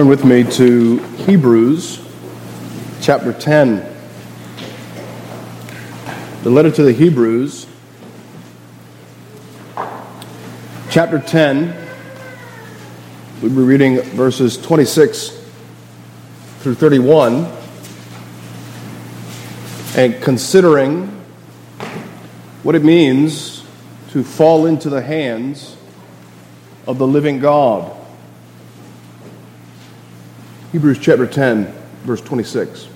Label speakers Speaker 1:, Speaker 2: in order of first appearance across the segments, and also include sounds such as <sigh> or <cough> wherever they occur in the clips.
Speaker 1: Turn with me to Hebrews chapter 10. The letter to the Hebrews, chapter 10. We'll be reading verses 26 through 31 and considering what it means to fall into the hands of the living God. Hebrews chapter 10, verse 26.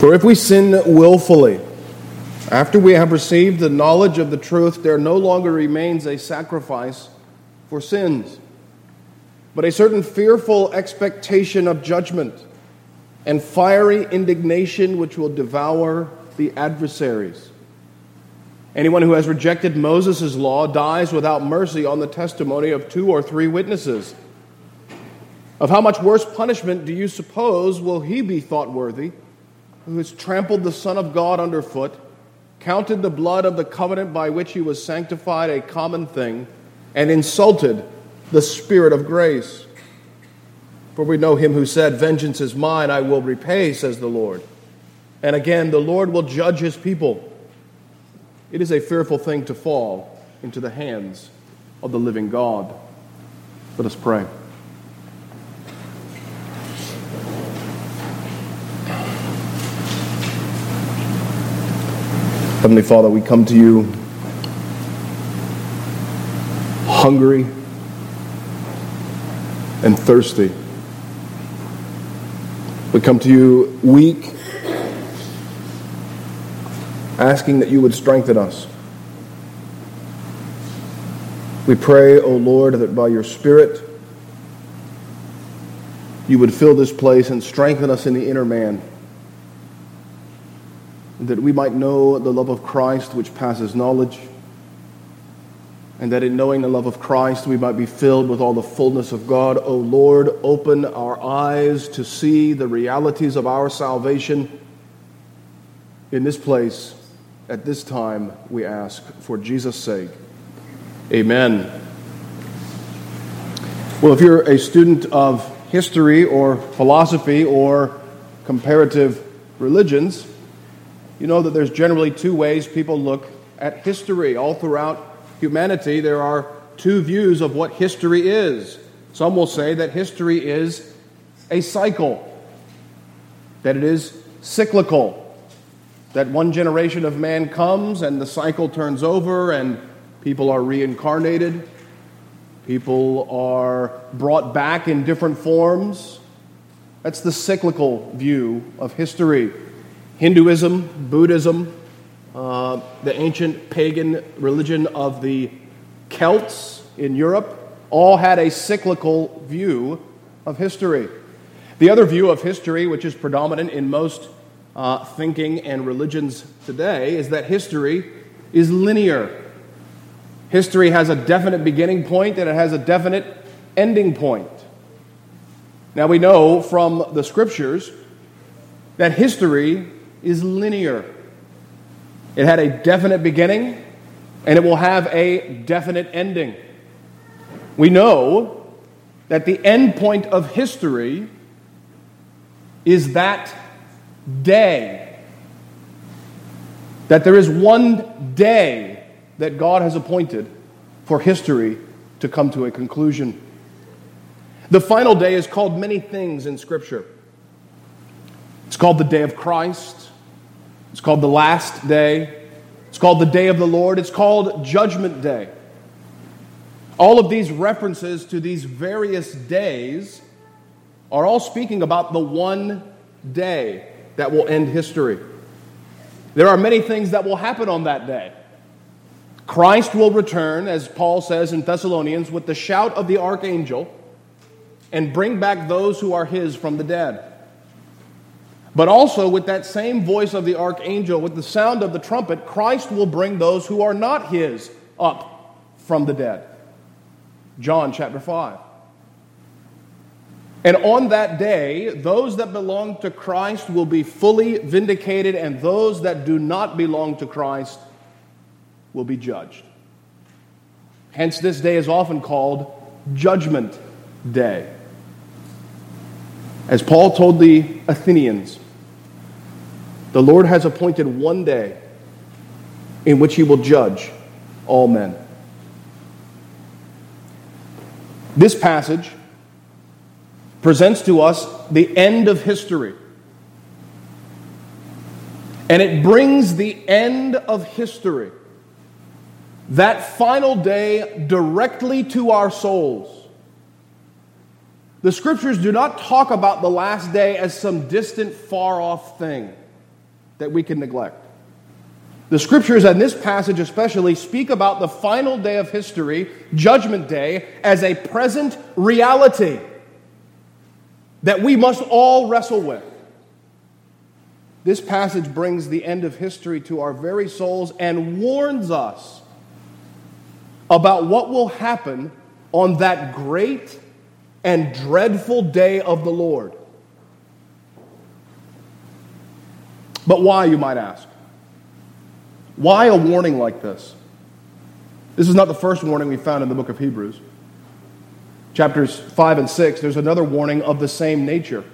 Speaker 1: For if we sin willfully, after we have received the knowledge of the truth, there no longer remains a sacrifice for sins, but a certain fearful expectation of judgment and fiery indignation which will devour the adversaries. Anyone who has rejected Moses' law dies without mercy on the testimony of two or three witnesses. Of how much worse punishment do you suppose will he be thought worthy, who has trampled the Son of God underfoot, counted the blood of the covenant by which he was sanctified a common thing, and insulted the Spirit of grace? For we know him who said, Vengeance is mine, I will repay, says the Lord. And again, the Lord will judge his people. It is a fearful thing to fall into the hands of the living God. Let us pray. Heavenly Father, we come to you hungry and thirsty. We come to you weak asking that you would strengthen us. We pray, O Lord, that by your Spirit you would fill this place and strengthen us in the inner man, that we might know the love of Christ which passes knowledge, and that in knowing the love of Christ we might be filled with all the fullness of God. O Lord, open our eyes to see the realities of our salvation in this place at this time, we ask for Jesus' sake. Amen. Well, if you're a student of history or philosophy or comparative religions, you know that there's generally two ways people look at history. All throughout humanity, there are two views of what history is. Some will say that history is a cycle, that it is cyclical that one generation of man comes and the cycle turns over and people are reincarnated, people are brought back in different forms. That's the cyclical view of history. Hinduism, Buddhism, uh, the ancient pagan religion of the Celts in Europe all had a cyclical view of history. The other view of history, which is predominant in most uh, thinking and religions today is that history is linear. History has a definite beginning point and it has a definite ending point. Now we know from the scriptures that history is linear. It had a definite beginning and it will have a definite ending. We know that the end point of history is that day. That there is one day that God has appointed for history to come to a conclusion. The final day is called many things in Scripture. It's called the day of Christ, it's called the last day, it's called the day of the Lord, it's called Judgment Day. All of these references to these various days are all speaking about the one day that will end history. There are many things that will happen on that day. Christ will return, as Paul says in Thessalonians, with the shout of the archangel and bring back those who are his from the dead. But also, with that same voice of the archangel, with the sound of the trumpet, Christ will bring those who are not his up from the dead. John chapter 5. And on that day, those that belong to Christ will be fully vindicated, and those that do not belong to Christ will be judged. Hence, this day is often called Judgment Day. As Paul told the Athenians, the Lord has appointed one day in which he will judge all men. This passage presents to us the end of history. And it brings the end of history, that final day, directly to our souls. The scriptures do not talk about the last day as some distant, far off thing that we can neglect. The scriptures, and this passage especially, speak about the final day of history, Judgment Day, as a present reality that we must all wrestle with. This passage brings the end of history to our very souls and warns us about what will happen on that great and dreadful day of the Lord. But why, you might ask? Why a warning like this? This is not the first warning we found in the book of Hebrews. Chapters 5 and 6, there's another warning of the same nature.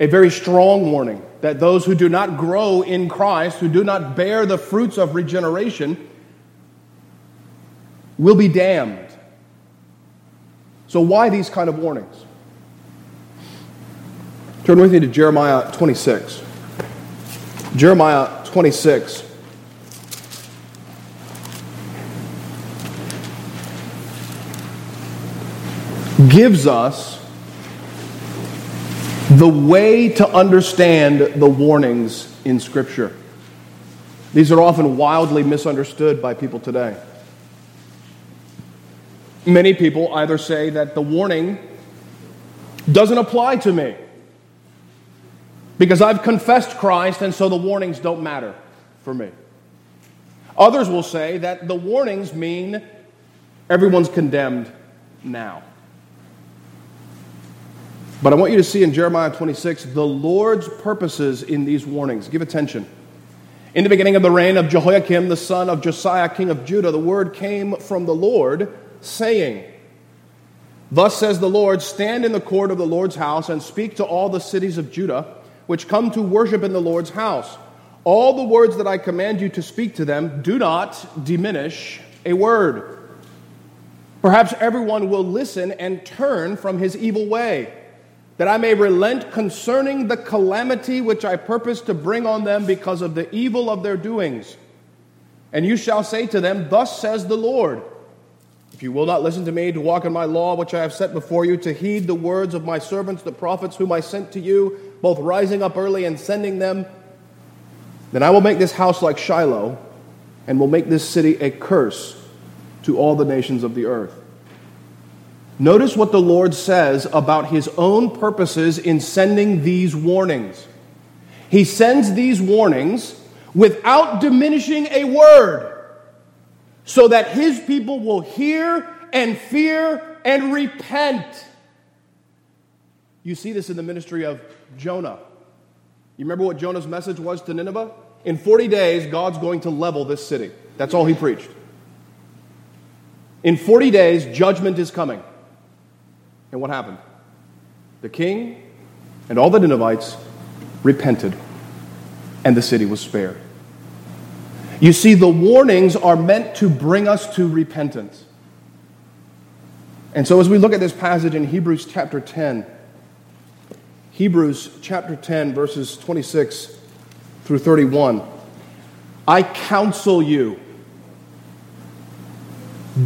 Speaker 1: A very strong warning that those who do not grow in Christ, who do not bear the fruits of regeneration, will be damned. So, why these kind of warnings? Turn with me to Jeremiah 26. Jeremiah 26. Gives us the way to understand the warnings in Scripture. These are often wildly misunderstood by people today. Many people either say that the warning doesn't apply to me because I've confessed Christ and so the warnings don't matter for me. Others will say that the warnings mean everyone's condemned now. But I want you to see in Jeremiah 26 the Lord's purposes in these warnings. Give attention. In the beginning of the reign of Jehoiakim, the son of Josiah, king of Judah, the word came from the Lord, saying, Thus says the Lord, stand in the court of the Lord's house and speak to all the cities of Judah, which come to worship in the Lord's house. All the words that I command you to speak to them, do not diminish a word. Perhaps everyone will listen and turn from his evil way that I may relent concerning the calamity which I purpose to bring on them because of the evil of their doings. And you shall say to them, Thus says the Lord, if you will not listen to me, to walk in my law, which I have set before you, to heed the words of my servants, the prophets, whom I sent to you, both rising up early and sending them, then I will make this house like Shiloh, and will make this city a curse to all the nations of the earth. Notice what the Lord says about his own purposes in sending these warnings. He sends these warnings without diminishing a word so that his people will hear and fear and repent. You see this in the ministry of Jonah. You remember what Jonah's message was to Nineveh? In 40 days, God's going to level this city. That's all he preached. In 40 days, judgment is coming. And what happened? The king and all the Ninevites repented, and the city was spared. You see, the warnings are meant to bring us to repentance. And so, as we look at this passage in Hebrews chapter 10, Hebrews chapter 10, verses 26 through 31, I counsel you,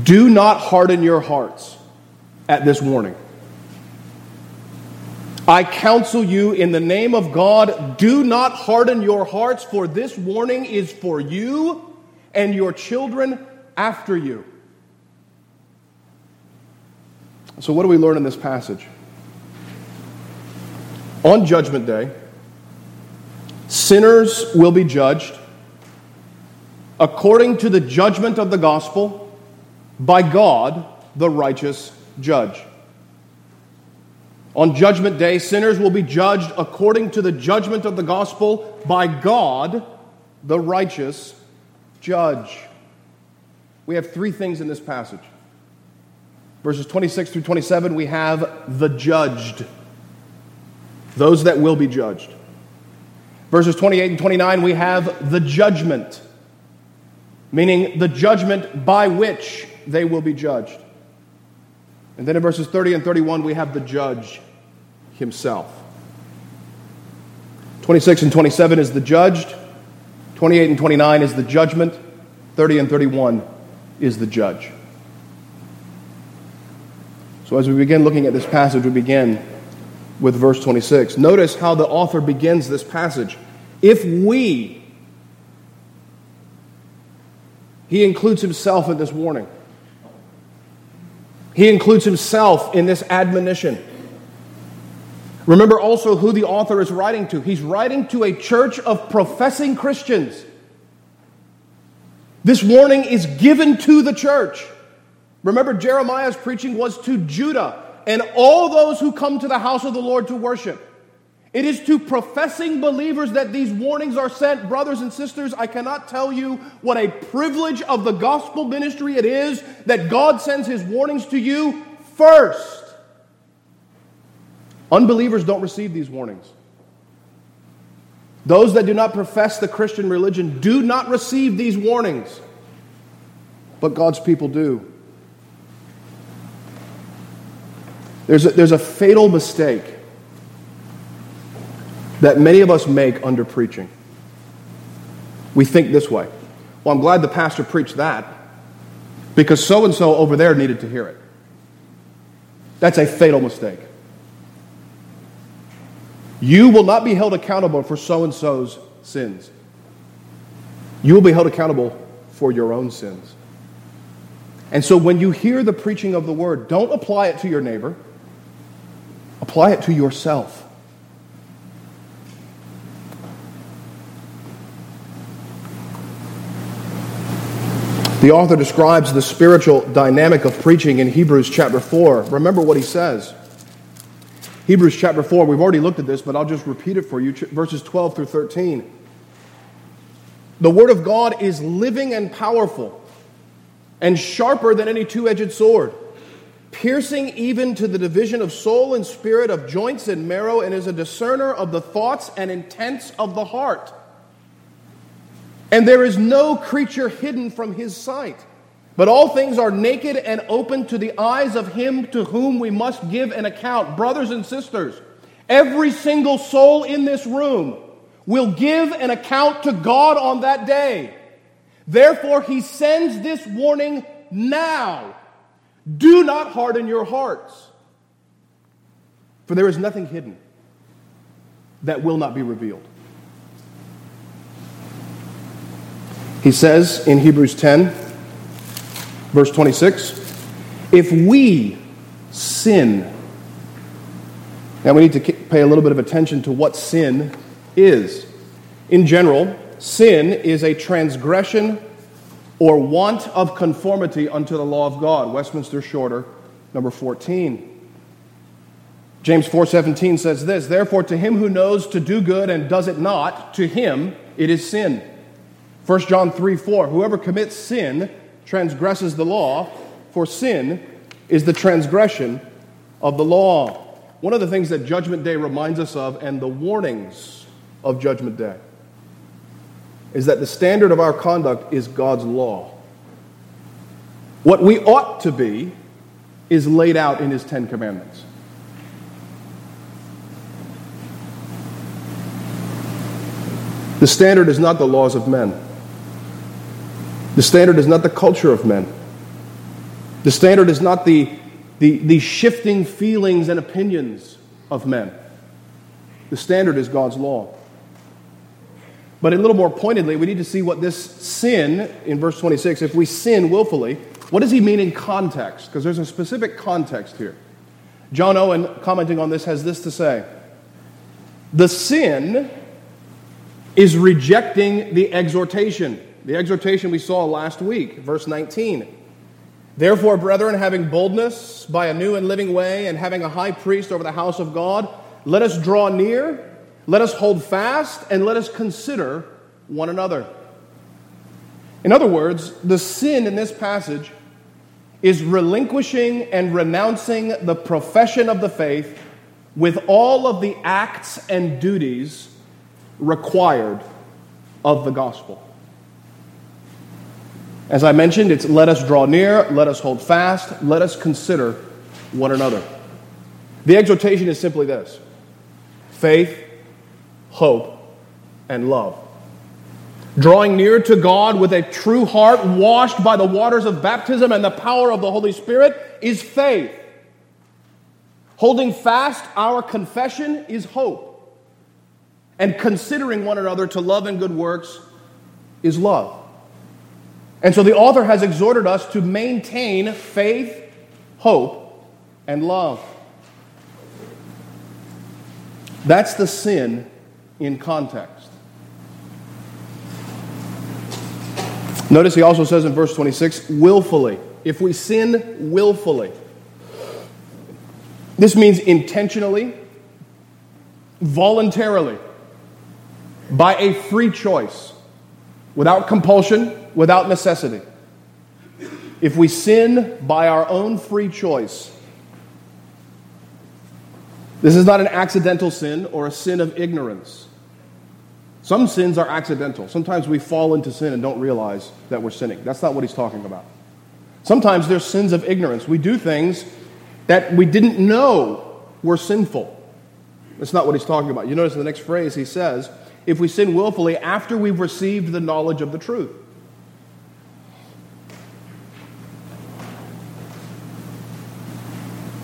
Speaker 1: do not harden your hearts at this warning. I counsel you in the name of God, do not harden your hearts, for this warning is for you and your children after you. So, what do we learn in this passage? On Judgment Day, sinners will be judged according to the judgment of the gospel by God, the righteous judge. On Judgment Day, sinners will be judged according to the judgment of the gospel by God, the righteous judge. we have three things in this passage. Verses 26 through 27, we have the judged, those that will be judged. Verses 28 and 29, we have the judgment, meaning the judgment by which they will be judged. And then in verses 30 and 31, we have the judge himself. 26 and 27 is the judged, 28 and 29 is the judgment, 30 and 31 is the judge. So as we begin looking at this passage, we begin with verse 26. Notice how the author begins this passage. If we, he includes himself in this warning. He includes himself in this admonition. Remember also who the author is writing to. He's writing to a church of professing Christians. This warning is given to the church. Remember, Jeremiah's preaching was to Judah and all those who come to the house of the Lord to worship. It is to professing believers that these warnings are sent. Brothers and sisters, I cannot tell you what a privilege of the gospel ministry it is that God sends his warnings to you first. Unbelievers don't receive these warnings. Those that do not profess the Christian religion do not receive these warnings, but God's people do. There's a, there's a fatal mistake that many of us make under preaching. We think this way Well, I'm glad the pastor preached that because so and so over there needed to hear it. That's a fatal mistake. You will not be held accountable for so and so's sins. You will be held accountable for your own sins. And so when you hear the preaching of the word, don't apply it to your neighbor, apply it to yourself. The author describes the spiritual dynamic of preaching in Hebrews chapter 4. Remember what he says. Hebrews chapter 4, we've already looked at this, but I'll just repeat it for you verses 12 through 13. The Word of God is living and powerful and sharper than any two edged sword, piercing even to the division of soul and spirit, of joints and marrow, and is a discerner of the thoughts and intents of the heart. And there is no creature hidden from His sight. But all things are naked and open to the eyes of him to whom we must give an account. Brothers and sisters, every single soul in this room will give an account to God on that day. Therefore, he sends this warning now. Do not harden your hearts, for there is nothing hidden that will not be revealed. He says in Hebrews 10, Verse 26 If we sin, now we need to pay a little bit of attention to what sin is. In general, sin is a transgression or want of conformity unto the law of God. Westminster Shorter, number 14. James 4:17 says this, therefore to him who knows to do good and does it not, to him it is sin. 1 John 3 4, whoever commits sin transgresses the law, for sin is the transgression of the law. One of the things that Judgment Day reminds us of, and the warnings of Judgment Day, is that the standard of our conduct is God's law. What we ought to be is laid out in His Ten Commandments. The standard is not the laws of men. The standard is not the culture of men. The standard is not the, the, the shifting feelings and opinions of men. The standard is God's law. But a little more pointedly, we need to see what this sin in verse 26, if we sin willfully, what does he mean in context? Because there's a specific context here. John Owen, commenting on this, has this to say The sin is rejecting the exhortation. The exhortation we saw last week, verse 19. Therefore, brethren, having boldness by a new and living way, and having a high priest over the house of God, let us draw near, let us hold fast, and let us consider one another. In other words, the sin in this passage is relinquishing and renouncing the profession of the faith with all of the acts and duties required of the gospel. As I mentioned, it's let us draw near, let us hold fast, let us consider one another. The exhortation is simply this faith, hope, and love. Drawing near to God with a true heart, washed by the waters of baptism and the power of the Holy Spirit, is faith. Holding fast our confession is hope. And considering one another to love and good works is love. And so the author has exhorted us to maintain faith, hope, and love. That's the sin in context. Notice he also says in verse 26 willfully. If we sin willfully, this means intentionally, voluntarily, by a free choice, without compulsion, without necessity. If we sin by our own free choice, this is not an accidental sin or a sin of ignorance. Some sins are accidental. Sometimes we fall into sin and don't realize that we're sinning. That's not what he's talking about. Sometimes there's sins of ignorance. We do things that we didn't know were sinful. That's not what he's talking about. You notice in the next phrase he says, if we sin willfully after we've received the knowledge of the truth.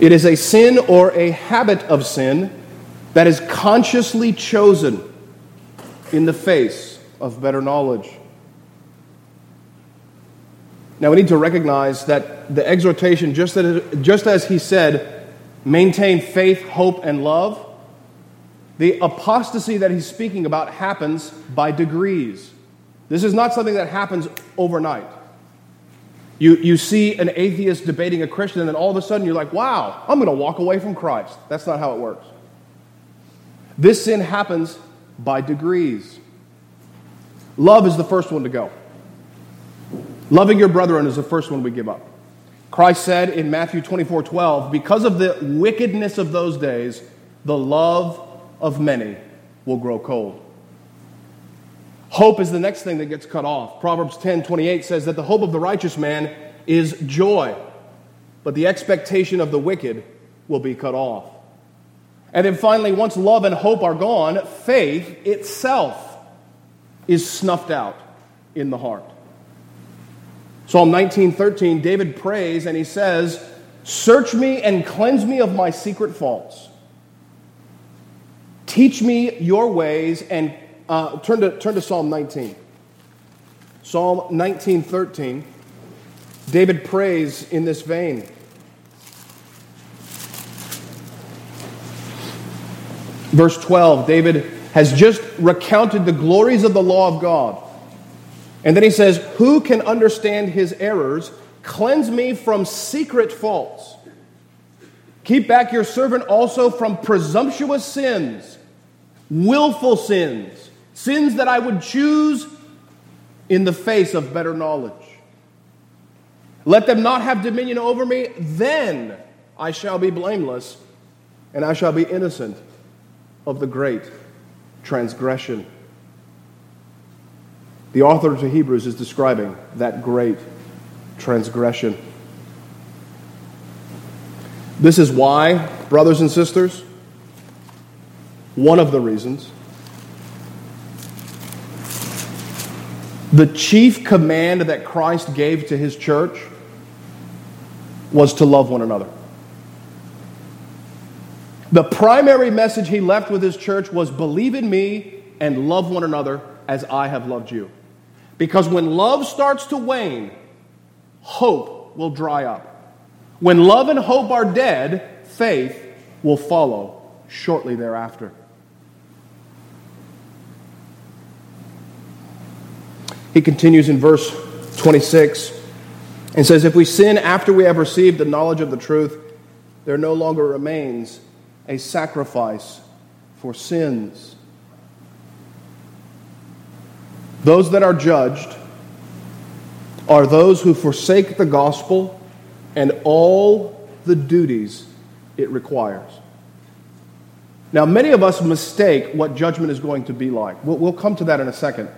Speaker 1: It is a sin or a habit of sin that is consciously chosen in the face of better knowledge. Now, we need to recognize that the exhortation, just as, just as he said, maintain faith, hope, and love, the apostasy that he's speaking about happens by degrees. This is not something that happens overnight. You, you see an atheist debating a Christian, and then all of a sudden you're like, wow, I'm going to walk away from Christ. That's not how it works. This sin happens by degrees. Love is the first one to go. Loving your brethren is the first one we give up. Christ said in Matthew 24 12, because of the wickedness of those days, the love of many will grow cold. Hope is the next thing that gets cut off. Proverbs 10 28 says that the hope of the righteous man is joy, but the expectation of the wicked will be cut off. And then finally, once love and hope are gone, faith itself is snuffed out in the heart. Psalm 19:13, David prays and he says, "Search me and cleanse me of my secret faults. Teach me your ways and uh, turn, to, turn to Psalm 19. Psalm 19:13. David prays in this vein. Verse 12, David has just recounted the glories of the law of God. And then he says, Who can understand his errors? Cleanse me from secret faults. Keep back your servant also from presumptuous sins, willful sins, sins that I would choose in the face of better knowledge. Let them not have dominion over me, then I shall be blameless, and I shall be innocent of the great transgression. The author to Hebrews is describing that great transgression. This is why, brothers and sisters, one of the reasons, the chief command that Christ gave to his church was to love one another. The primary message he left with his church was believe in me and love one another as I have loved you. Because when love starts to wane, hope will dry up. When love and hope are dead, faith will follow shortly thereafter. He continues in verse 26 and says, If we sin after we have received the knowledge of the truth, there no longer remains a sacrifice for sins. Those that are judged are those who forsake the gospel and all the duties it requires. Now, many of us mistake what judgment is going to be like. We'll, we'll, come to that in a second.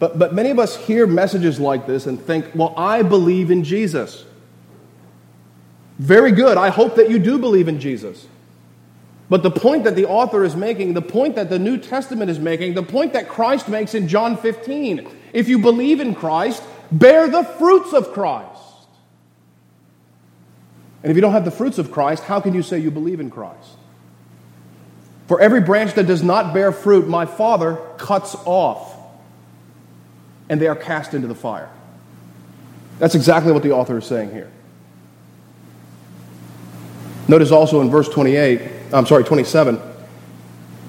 Speaker 1: But, but many of us hear messages like this and think, well, I believe in Jesus. Very good. I hope that you do believe in Jesus. But the point that the author is making, the point that the New Testament is making, the point that Christ makes in John 15, if you believe in Christ, bear the fruits of Christ. And if you don't have the fruits of Christ, how can you say you believe in Christ? For every branch that does not bear fruit, my Father cuts off, and they are cast into the fire. That's exactly what the author is saying here. Notice also in verse 28, I'm sorry, 27,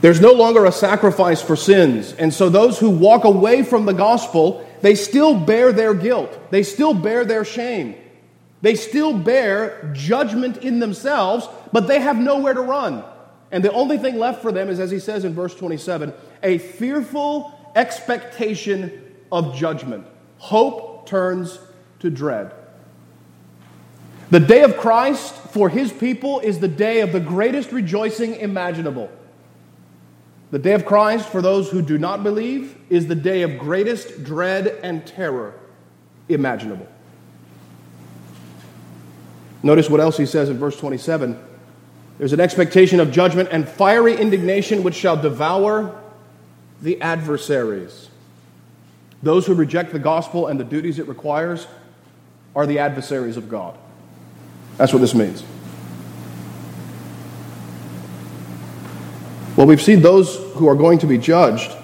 Speaker 1: there's no longer a sacrifice for sins. And so those who walk away from the gospel, they still bear their guilt. They still bear their shame. They still bear judgment in themselves, but they have nowhere to run. And the only thing left for them is, as he says in verse 27, a fearful expectation of judgment. Hope turns to dread. The day of Christ for his people is the day of the greatest rejoicing imaginable. The day of Christ for those who do not believe is the day of greatest dread and terror imaginable. Notice what else he says in verse 27 there's an expectation of judgment and fiery indignation which shall devour the adversaries. Those who reject the gospel and the duties it requires are the adversaries of God. That's what this means. Well, we've seen those who are going to be judged.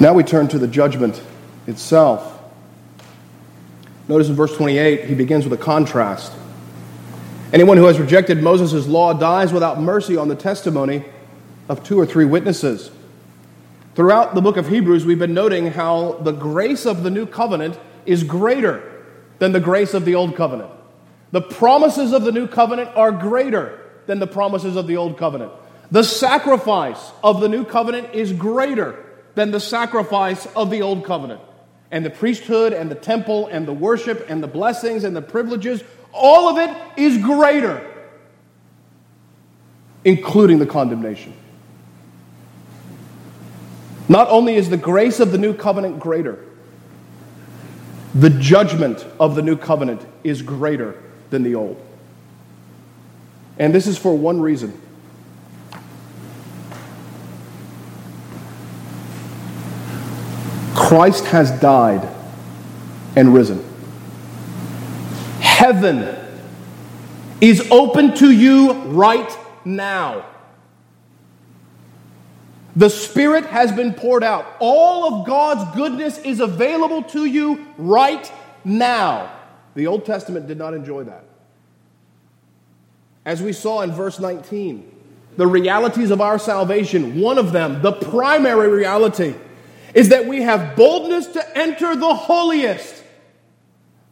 Speaker 1: Now we turn to the judgment itself. Notice in verse 28, he begins with a contrast. Anyone who has rejected Moses' law dies without mercy on the testimony of two or three witnesses. Throughout the book of Hebrews, we've been noting how the grace of the new covenant is greater than the grace of the old covenant. The promises of the new covenant are greater than the promises of the old covenant. The sacrifice of the new covenant is greater than the sacrifice of the old covenant. And the priesthood and the temple and the worship and the blessings and the privileges all of it is greater, including the condemnation. Not only is the grace of the new covenant greater, the judgment of the new covenant is greater than the old. And this is for one reason. Christ has died and risen heaven is open to you right now. The Spirit has been poured out. All of God's goodness is available to you right now. The Old Testament did not enjoy that. As we saw in verse 19, the realities of our salvation, one of them, the primary reality, is that we have boldness to enter the holiest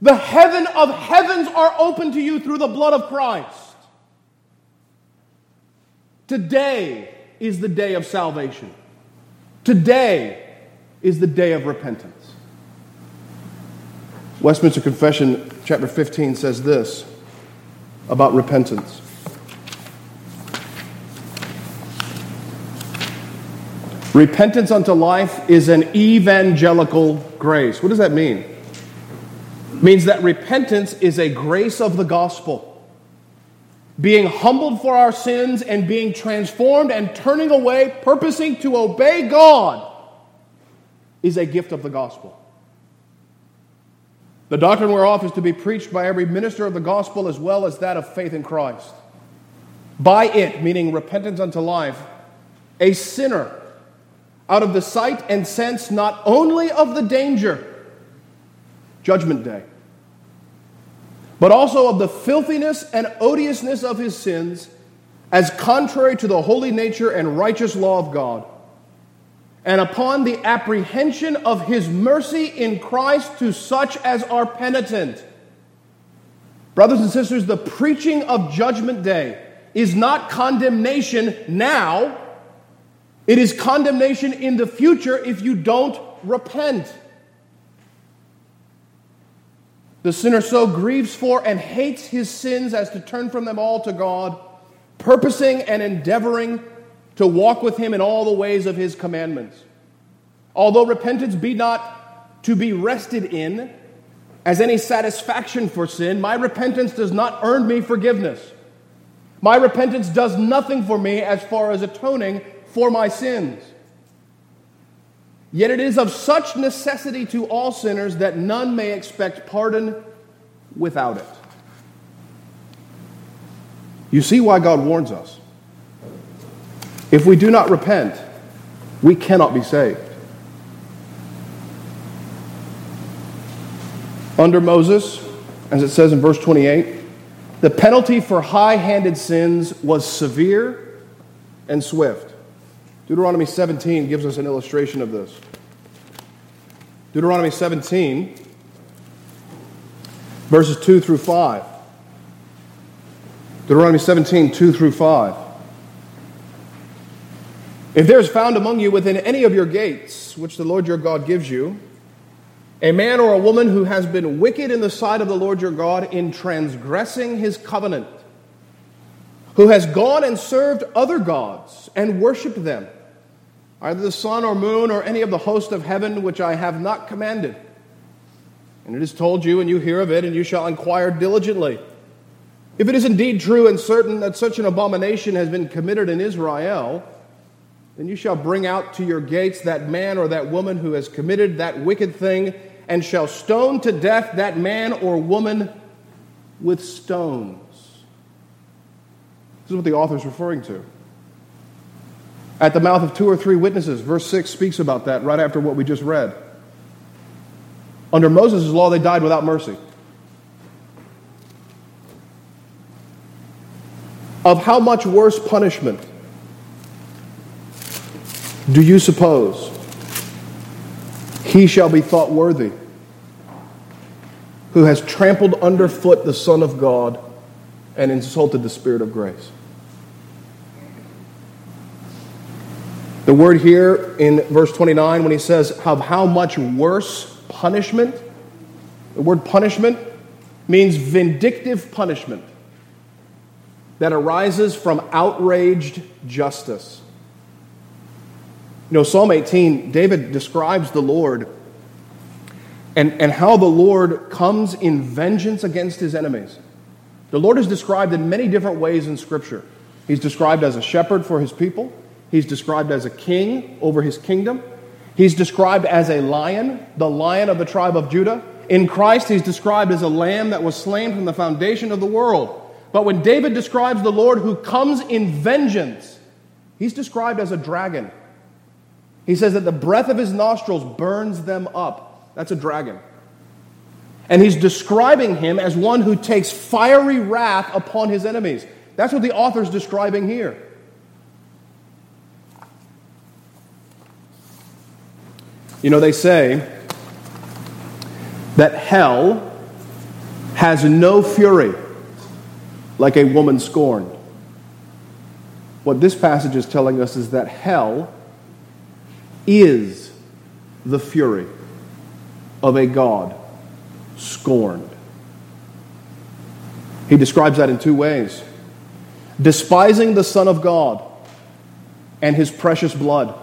Speaker 1: the heaven of heavens are open to you through the blood of Christ. Today is the day of salvation. Today is the day of repentance. Westminster Confession, chapter 15, says this about repentance. Repentance unto life is an evangelical grace. What does that mean? means that repentance is a grace of the gospel. Being humbled for our sins and being transformed and turning away, purposing to obey God, is a gift of the gospel. The doctrine we are whereof is to be preached by every minister of the gospel as well as that of faith in Christ. By it, meaning repentance unto life, a sinner, out of the sight and sense not only of the danger, judgment day, but also of the filthiness and odiousness of his sins, as contrary to the holy nature and righteous law of God, and upon the apprehension of his mercy in Christ to such as are penitent. Brothers and sisters, the preaching of Judgment Day is not condemnation now, it is condemnation in the future if you don't repent. The sinner so grieves for and hates his sins as to turn from them all to God, purposing and endeavoring to walk with him in all the ways of his commandments. Although repentance be not to be rested in as any satisfaction for sin, my repentance does not earn me forgiveness. My repentance does nothing for me as far as atoning for my sins. Yet it is of such necessity to all sinners that none may expect pardon without it. You see why God warns us. If we do not repent, we cannot be saved. Under Moses, as it says in verse 28, the penalty for high handed sins was severe and swift. Deuteronomy 17 gives us an illustration of this. Deuteronomy 17, verses 2 through 5. Deuteronomy 17, 2 through 5. If there is found among you within any of your gates, which the Lord your God gives you, a man or a woman who has been wicked in the sight of the Lord your God in transgressing his covenant, who has gone and served other gods and worshiped them, either the sun or moon or any of the host of heaven which I have not commanded. And it is told you, and you hear of it, and you shall inquire diligently. If it is indeed true and certain that such an abomination has been committed in Israel, then you shall bring out to your gates that man or that woman who has committed that wicked thing, and shall stone to death that man or woman with stones. This is what the author is referring to at the mouth of two or three witnesses. Verse 6 speaks about that right after what we just read. Under Moses' law, they died without mercy. Of how much worse punishment do you suppose he shall be thought worthy who has trampled underfoot the Son of God and insulted the Spirit of grace? The word here in verse 29, when he says, of how much worse punishment, the word punishment means vindictive punishment that arises from outraged justice. You know, Psalm 18, David describes the Lord and, and how the Lord comes in vengeance against his enemies. The Lord is described in many different ways in Scripture. He's described as a shepherd for his people. He's described as a king over his kingdom. He's described as a lion, the lion of the tribe of Judah. In Christ, he's described as a lamb that was slain from the foundation of the world. But when David describes the Lord who comes in vengeance, he's described as a dragon. He says that the breath of his nostrils burns them up. That's a dragon. And he's describing him as one who takes fiery wrath upon his enemies. That's what the author's describing here. You know, they say that hell has no fury like a woman scorned. What this passage is telling us is that hell is the fury of a God scorned. He describes that in two ways despising the Son of God and his precious blood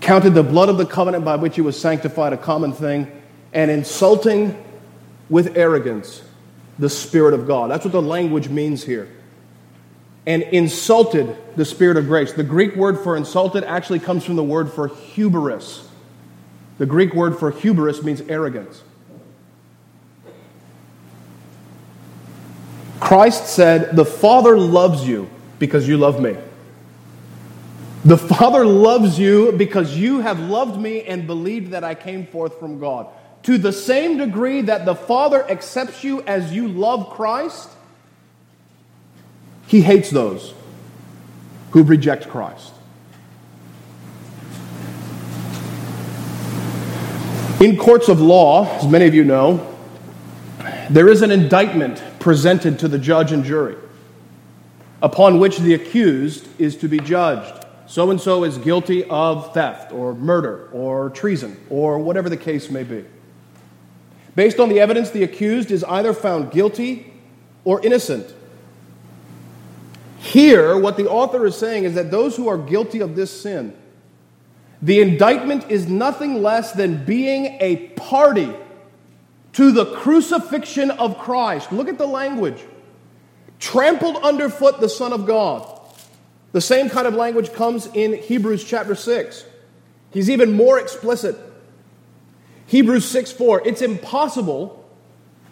Speaker 1: counted the blood of the covenant by which he was sanctified a common thing, and insulting with arrogance the Spirit of God. That's what the language means here. And insulted the Spirit of grace. The Greek word for insulted actually comes from the word for hubris. The Greek word for hubris means arrogance. Christ said, The Father loves you because you love me. The Father loves you because you have loved me and believed that I came forth from God. To the same degree that the Father accepts you as you love Christ, He hates those who reject Christ. In courts of law, as many of you know, there is an indictment presented to the judge and jury upon which the accused is to be judged so and so is guilty of theft or murder or treason or whatever the case may be. Based on the evidence, the accused is either found guilty or innocent. Here, what the author is saying is that those who are guilty of this sin, the indictment is nothing less than being a party to the crucifixion of Christ. Look at the language. Trampled underfoot the Son of God. The same kind of language comes in Hebrews chapter 6. He's even more explicit. Hebrews 6 4. It's impossible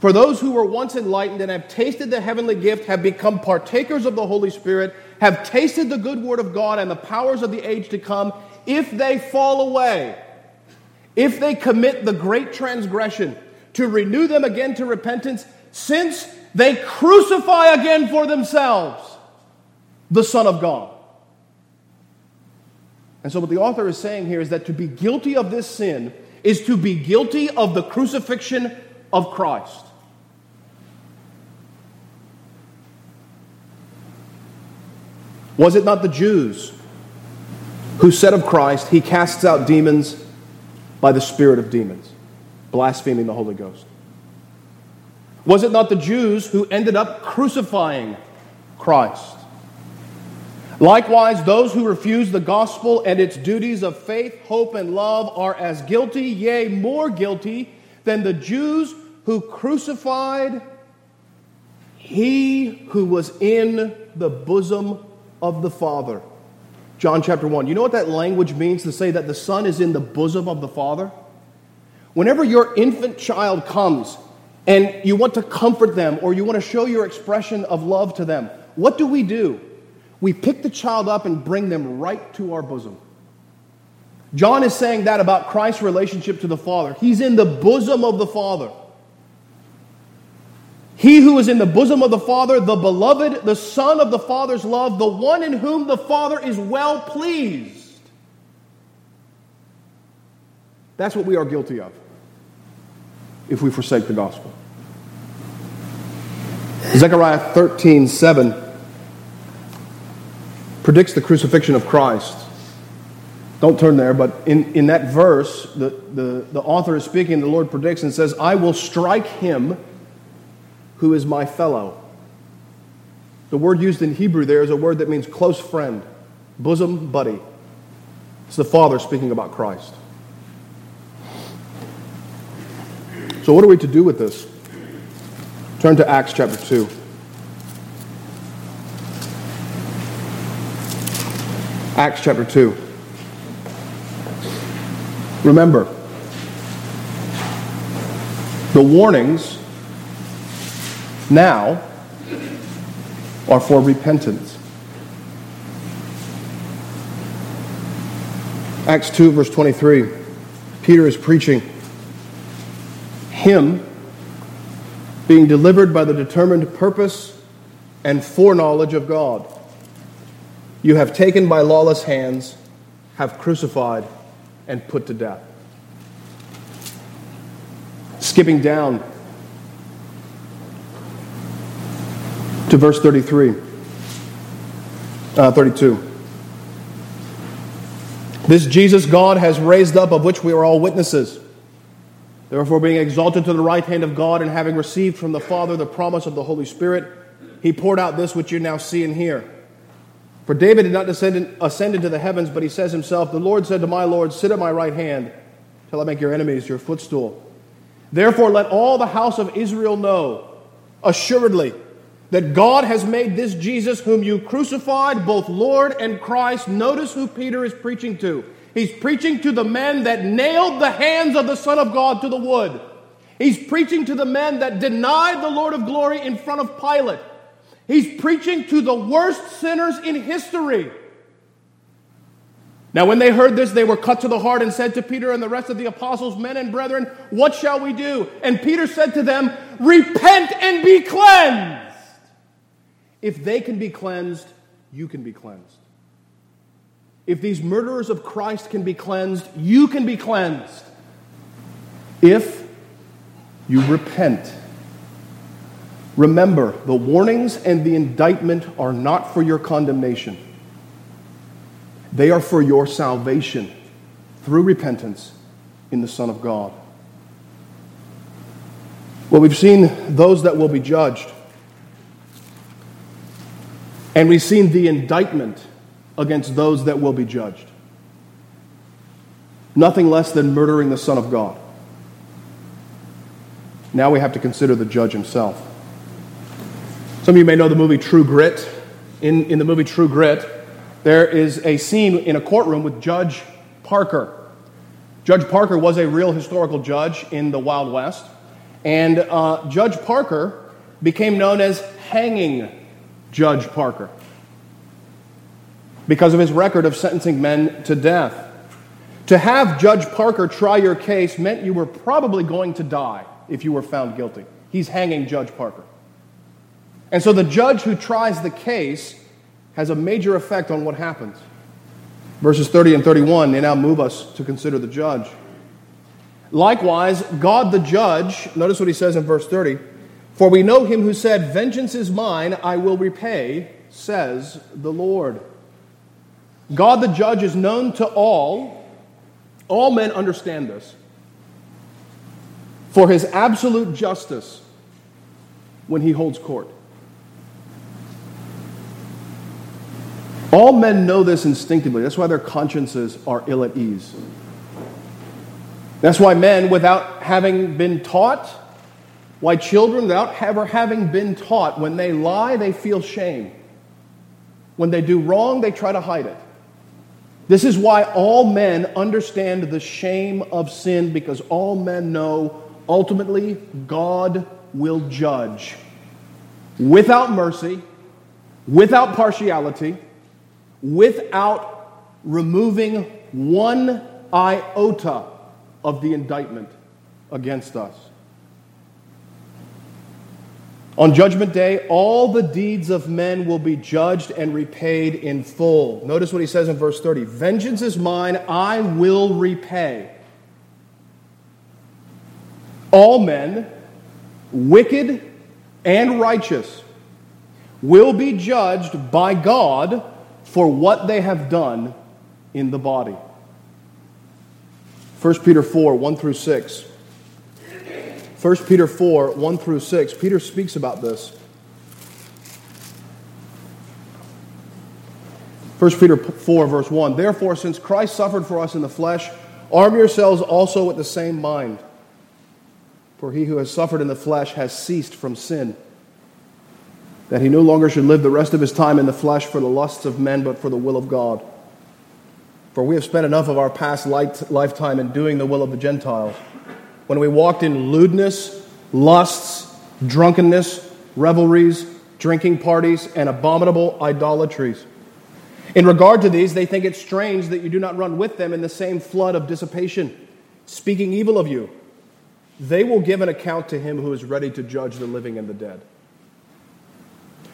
Speaker 1: for those who were once enlightened and have tasted the heavenly gift, have become partakers of the Holy Spirit, have tasted the good word of God and the powers of the age to come, if they fall away, if they commit the great transgression, to renew them again to repentance, since they crucify again for themselves the Son of God. And so, what the author is saying here is that to be guilty of this sin is to be guilty of the crucifixion of Christ. Was it not the Jews who said of Christ, He casts out demons by the spirit of demons, blaspheming the Holy Ghost? Was it not the Jews who ended up crucifying Christ? Likewise, those who refuse the gospel and its duties of faith, hope, and love are as guilty, yea, more guilty, than the Jews who crucified he who was in the bosom of the Father. John chapter 1. You know what that language means to say that the Son is in the bosom of the Father? Whenever your infant child comes and you want to comfort them or you want to show your expression of love to them, what do we do? We pick the child up and bring them right to our bosom. John is saying that about Christ's relationship to the Father. He's in the bosom of the Father. He who is in the bosom of the Father, the beloved, the Son of the Father's love, the one in whom the Father is well pleased. That's what we are guilty of if we forsake the gospel. Zechariah 13 7 predicts the crucifixion of Christ. Don't turn there, but in, in that verse, the, the, the author is speaking, the Lord predicts and says, I will strike him who is my fellow. The word used in Hebrew there is a word that means close friend, bosom buddy. It's the Father speaking about Christ. So, what are we to do with this? Turn to Acts chapter 2. Acts chapter 2. Remember, the warnings now are for repentance. Acts 2, verse 23. Peter is preaching. Him being delivered by the determined purpose and foreknowledge of God. You have taken by lawless hands, have crucified, and put to death. Skipping down to verse 33, uh, 32. This Jesus God has raised up, of which we are all witnesses. Therefore, being exalted to the right hand of God and having received from the Father the promise of the Holy Spirit, he poured out this which you now see and hear. For David did not descend, ascend into the heavens, but he says himself, The Lord said to my Lord, Sit at my right hand till I make your enemies your footstool. Therefore, let all the house of Israel know assuredly that God has made this Jesus, whom you crucified, both Lord and Christ. Notice who Peter is preaching to. He's preaching to the men that nailed the hands of the Son of God to the wood. He's preaching to the men that denied the Lord of glory in front of Pilate. He's preaching to the worst sinners in history. Now, when they heard this, they were cut to the heart and said to Peter and the rest of the apostles, Men and brethren, what shall we do? And Peter said to them, Repent and be cleansed. If they can be cleansed, you can be cleansed. If these murderers of Christ can be cleansed, you can be cleansed. If you repent. Remember, the warnings and the indictment are not for your condemnation, they are for your salvation through repentance in the Son of God. Well, we've seen those that will be judged. And we've seen the indictment against those that will be judged. Nothing less than murdering the Son of God. Now we have to consider the judge himself. Some of you may know the movie True Grit. In, in the movie True Grit, there is a scene in a courtroom with Judge Parker. Judge Parker was a real historical judge in the Wild West. And uh, Judge Parker became known as Hanging Judge Parker because of his record of sentencing men to death. To have Judge Parker try your case meant you were probably going to die if you were found guilty. He's hanging Judge Parker. And so the judge who tries the case has a major effect on what happens. Verses 30 and 31, they now move us to consider the judge. Likewise, God the judge, notice what he says in verse 30 For we know him who said, Vengeance is mine, I will repay, says the Lord. God the judge is known to all. All men understand this. For his absolute justice when he holds court. All men know this instinctively. That's why their consciences are ill at ease. That's why men, without having been taught, why children, without ever having been taught, when they lie, they feel shame. When they do wrong, they try to hide it. This is why all men understand the shame of sin because all men know ultimately God will judge without mercy, without partiality, without removing one iota of the indictment against us. On Judgment Day, all the deeds of men will be judged and repaid in full. Notice what he says in verse 30 Vengeance is mine, I will repay. All men, wicked and righteous, will be judged by God for what they have done in the body. 1 Peter 4 1 through 6. 1 Peter 4 1 through 6. Peter speaks about this. 1 Peter 4, verse 1. Therefore, since Christ suffered for us in the flesh, arm yourselves also with the same mind. For he who has suffered in the flesh has ceased from sin, that he no longer should live the rest of his time in the flesh for the lusts of men, but for the will of God. For we have spent enough of our past lifetime in doing the will of the Gentiles. When we walked in lewdness, lusts, drunkenness, revelries, drinking parties, and abominable idolatries. In regard to these, they think it strange that you do not run with them in the same flood of dissipation, speaking evil of you. They will give an account to him who is ready to judge the living and the dead.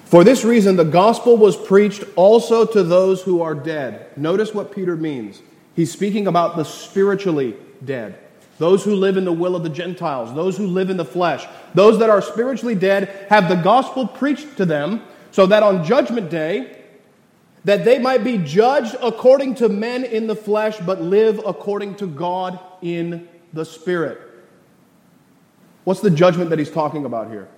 Speaker 1: For this reason, the gospel was preached also to those who are dead. Notice what Peter means. He's speaking about the spiritually dead, those who live in the will of the Gentiles, those who live in the flesh. Those that are spiritually dead have the gospel preached to them so that on judgment day, that they might be judged according to men in the flesh, but live according to God in the spirit. What's the judgment that he's talking about here?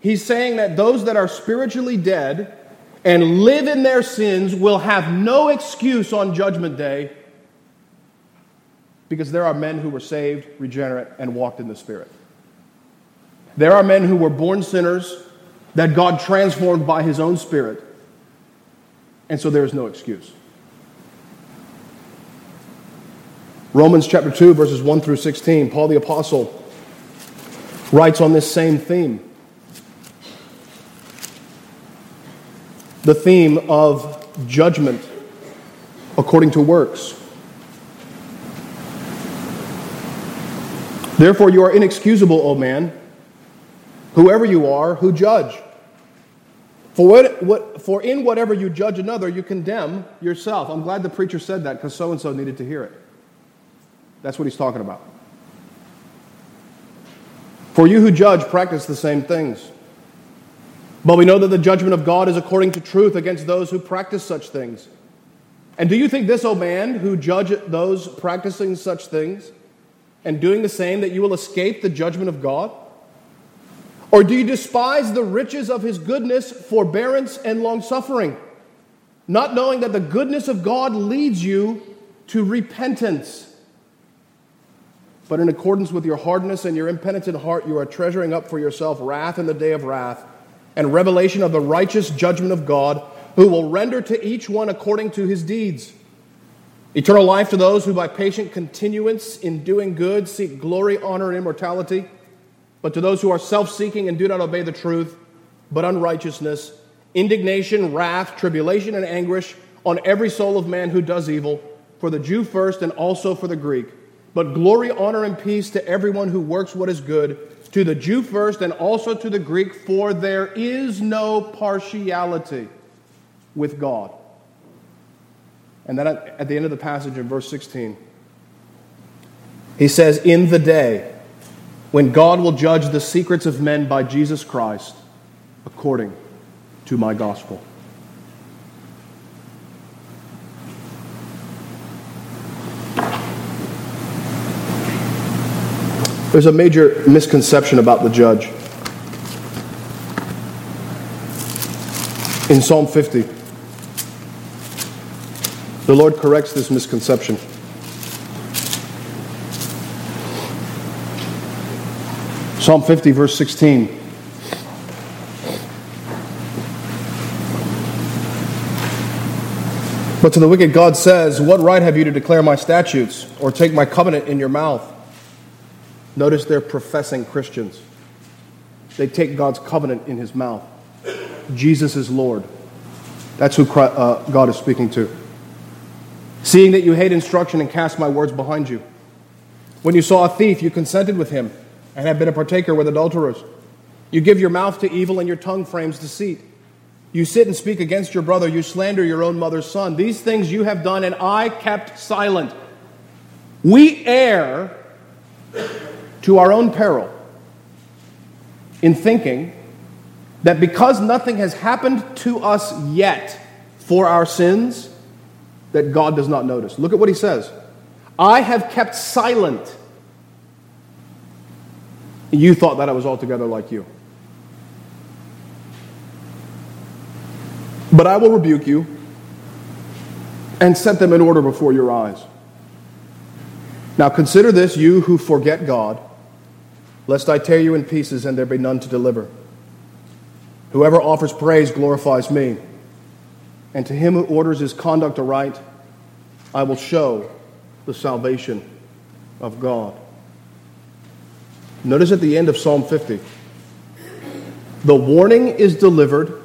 Speaker 1: He's saying that those that are spiritually dead and live in their sins will have no excuse on Judgment Day because there are men who were saved, regenerate, and walked in the Spirit. There are men who were born sinners that God transformed by His own Spirit, and so there is no excuse. Romans chapter 2, verses 1 through 16, Paul the Apostle writes on this same theme. the theme of judgment according to works. Therefore, you are inexcusable, O man, whoever you are, who judge. For, what, what, for in whatever you judge another, you condemn yourself. I'm glad the preacher said that because so and so needed to hear it. That's what he's talking about. For you who judge, practice the same things. But we know that the judgment of God is according to truth against those who practice such things. And do you think this, O man, who judge those practicing such things and doing the same, that you will escape the judgment of God? Or do you despise the riches of his goodness, forbearance, and long suffering, not knowing that the goodness of God leads you to repentance? But in accordance with your hardness and your impenitent heart, you are treasuring up for yourself wrath in the day of wrath and revelation of the righteous judgment of God, who will render to each one according to his deeds. Eternal life to those who by patient continuance in doing good seek glory, honor, and immortality but to those who are self seeking and do not obey the truth, but unrighteousness, indignation, wrath, tribulation, and anguish on every soul of man who does evil, for the Jew first and also for the Greek. But glory, honor, and peace to everyone who works what is good, to the Jew first and also to the Greek, for there is no partiality with God. And then at the end of the passage in verse 16, he says, In the day, when God will judge the secrets of men by Jesus Christ according to my gospel. There's a major misconception about the judge. In Psalm 50, the Lord corrects this misconception. Psalm 50, verse 16. But to the wicked, God says, What right have you to declare my statutes or take my covenant in your mouth? Notice they're professing Christians. They take God's covenant in his mouth. Jesus is Lord. That's who uh, God is speaking to. Seeing that you hate instruction and cast my words behind you. When you saw a thief, you consented with him and have been a partaker with adulterers. You give your mouth to evil and your tongue frames deceit. You sit and speak against your brother. You slander your own mother's son. These things you have done, and I kept silent. We err to our own peril in thinking that because nothing has happened to us yet for our sins, that God does not notice. Look at what he says I have kept silent you thought that I was altogether like you. But I will rebuke you and set them in order before your eyes. Now consider this, you who forget God, lest I tear you in pieces and there be none to deliver. Whoever offers praise glorifies me, and to him who orders his conduct aright, I will show the salvation of God. Notice at the end of Psalm 50 the warning is delivered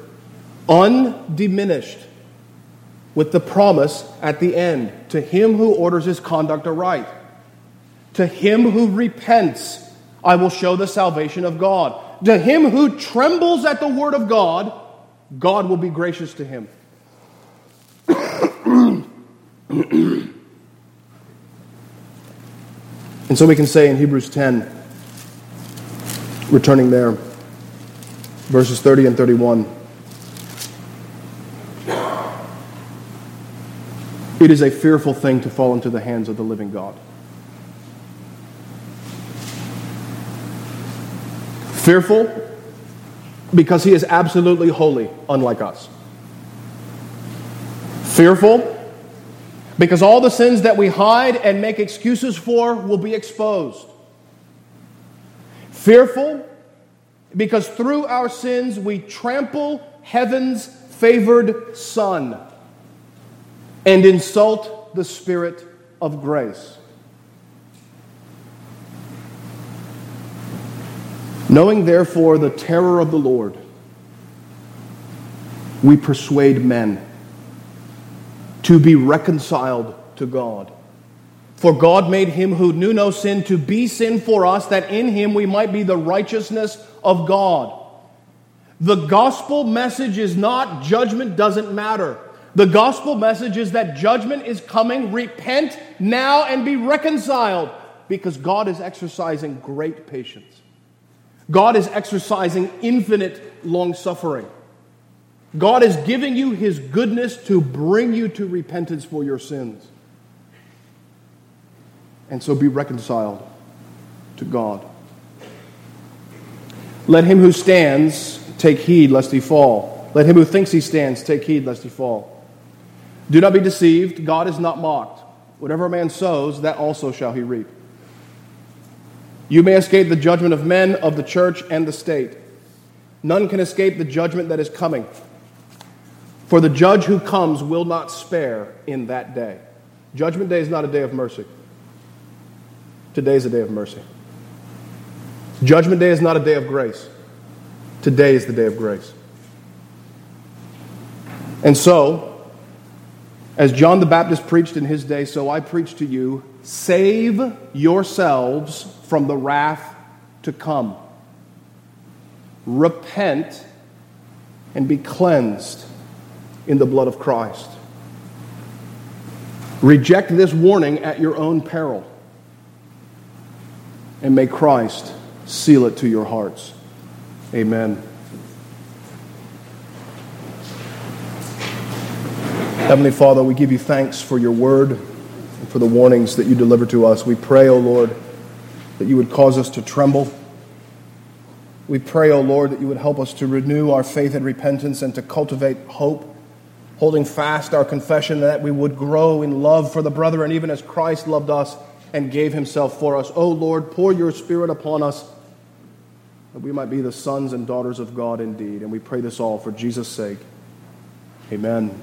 Speaker 1: undiminished with the promise at the end to him who orders his conduct aright, to him who repents, I will show the salvation of God. To him who trembles at the word of God, God will be gracious to him. <coughs> and so we can say in Hebrews 10, returning there, verses 30 and 31. It is a fearful thing to fall into the hands of the living God. Fearful because he is absolutely holy, unlike us. Fearful because all the sins that we hide and make excuses for will be exposed. Fearful because through our sins we trample heaven's favored Son and insult the Spirit of grace. Knowing therefore the terror of the Lord, we persuade men to be reconciled to God. For God made him who knew no sin to be sin for us, that in him we might be the righteousness of God. The gospel message is not judgment doesn't matter. The gospel message is that judgment is coming. Repent now and be reconciled because God is exercising great patience. God is exercising infinite long suffering. God is giving you his goodness to bring you to repentance for your sins and so be reconciled to God. Let him who stands take heed lest he fall. Let him who thinks he stands take heed lest he fall. Do not be deceived. God is not mocked. Whatever a man sows, that also shall he reap. You may escape the judgment of men, of the church, and the state. None can escape the judgment that is coming. For the judge who comes will not spare in that day. Judgment day is not a day of mercy. Today is a day of mercy. Judgment day is not a day of grace. Today is the day of grace. And so, as John the Baptist preached in his day, so I preach to you save yourselves from the wrath to come. Repent and be cleansed in the blood of Christ. Reject this warning at your own peril, and may Christ seal it to your hearts. Amen. Heavenly Father, we give you thanks for your word and for the warnings that you deliver to us. We pray, O oh Lord, that you would cause us to tremble. We pray, O oh Lord, that you would help us to renew our faith and repentance and to cultivate hope, holding fast our confession that we would grow in love for the brother, and even as Christ loved us and gave himself for us. O oh Lord, pour your Spirit upon us that we might be the sons and daughters of God indeed. And we pray this all for Jesus' sake. Amen.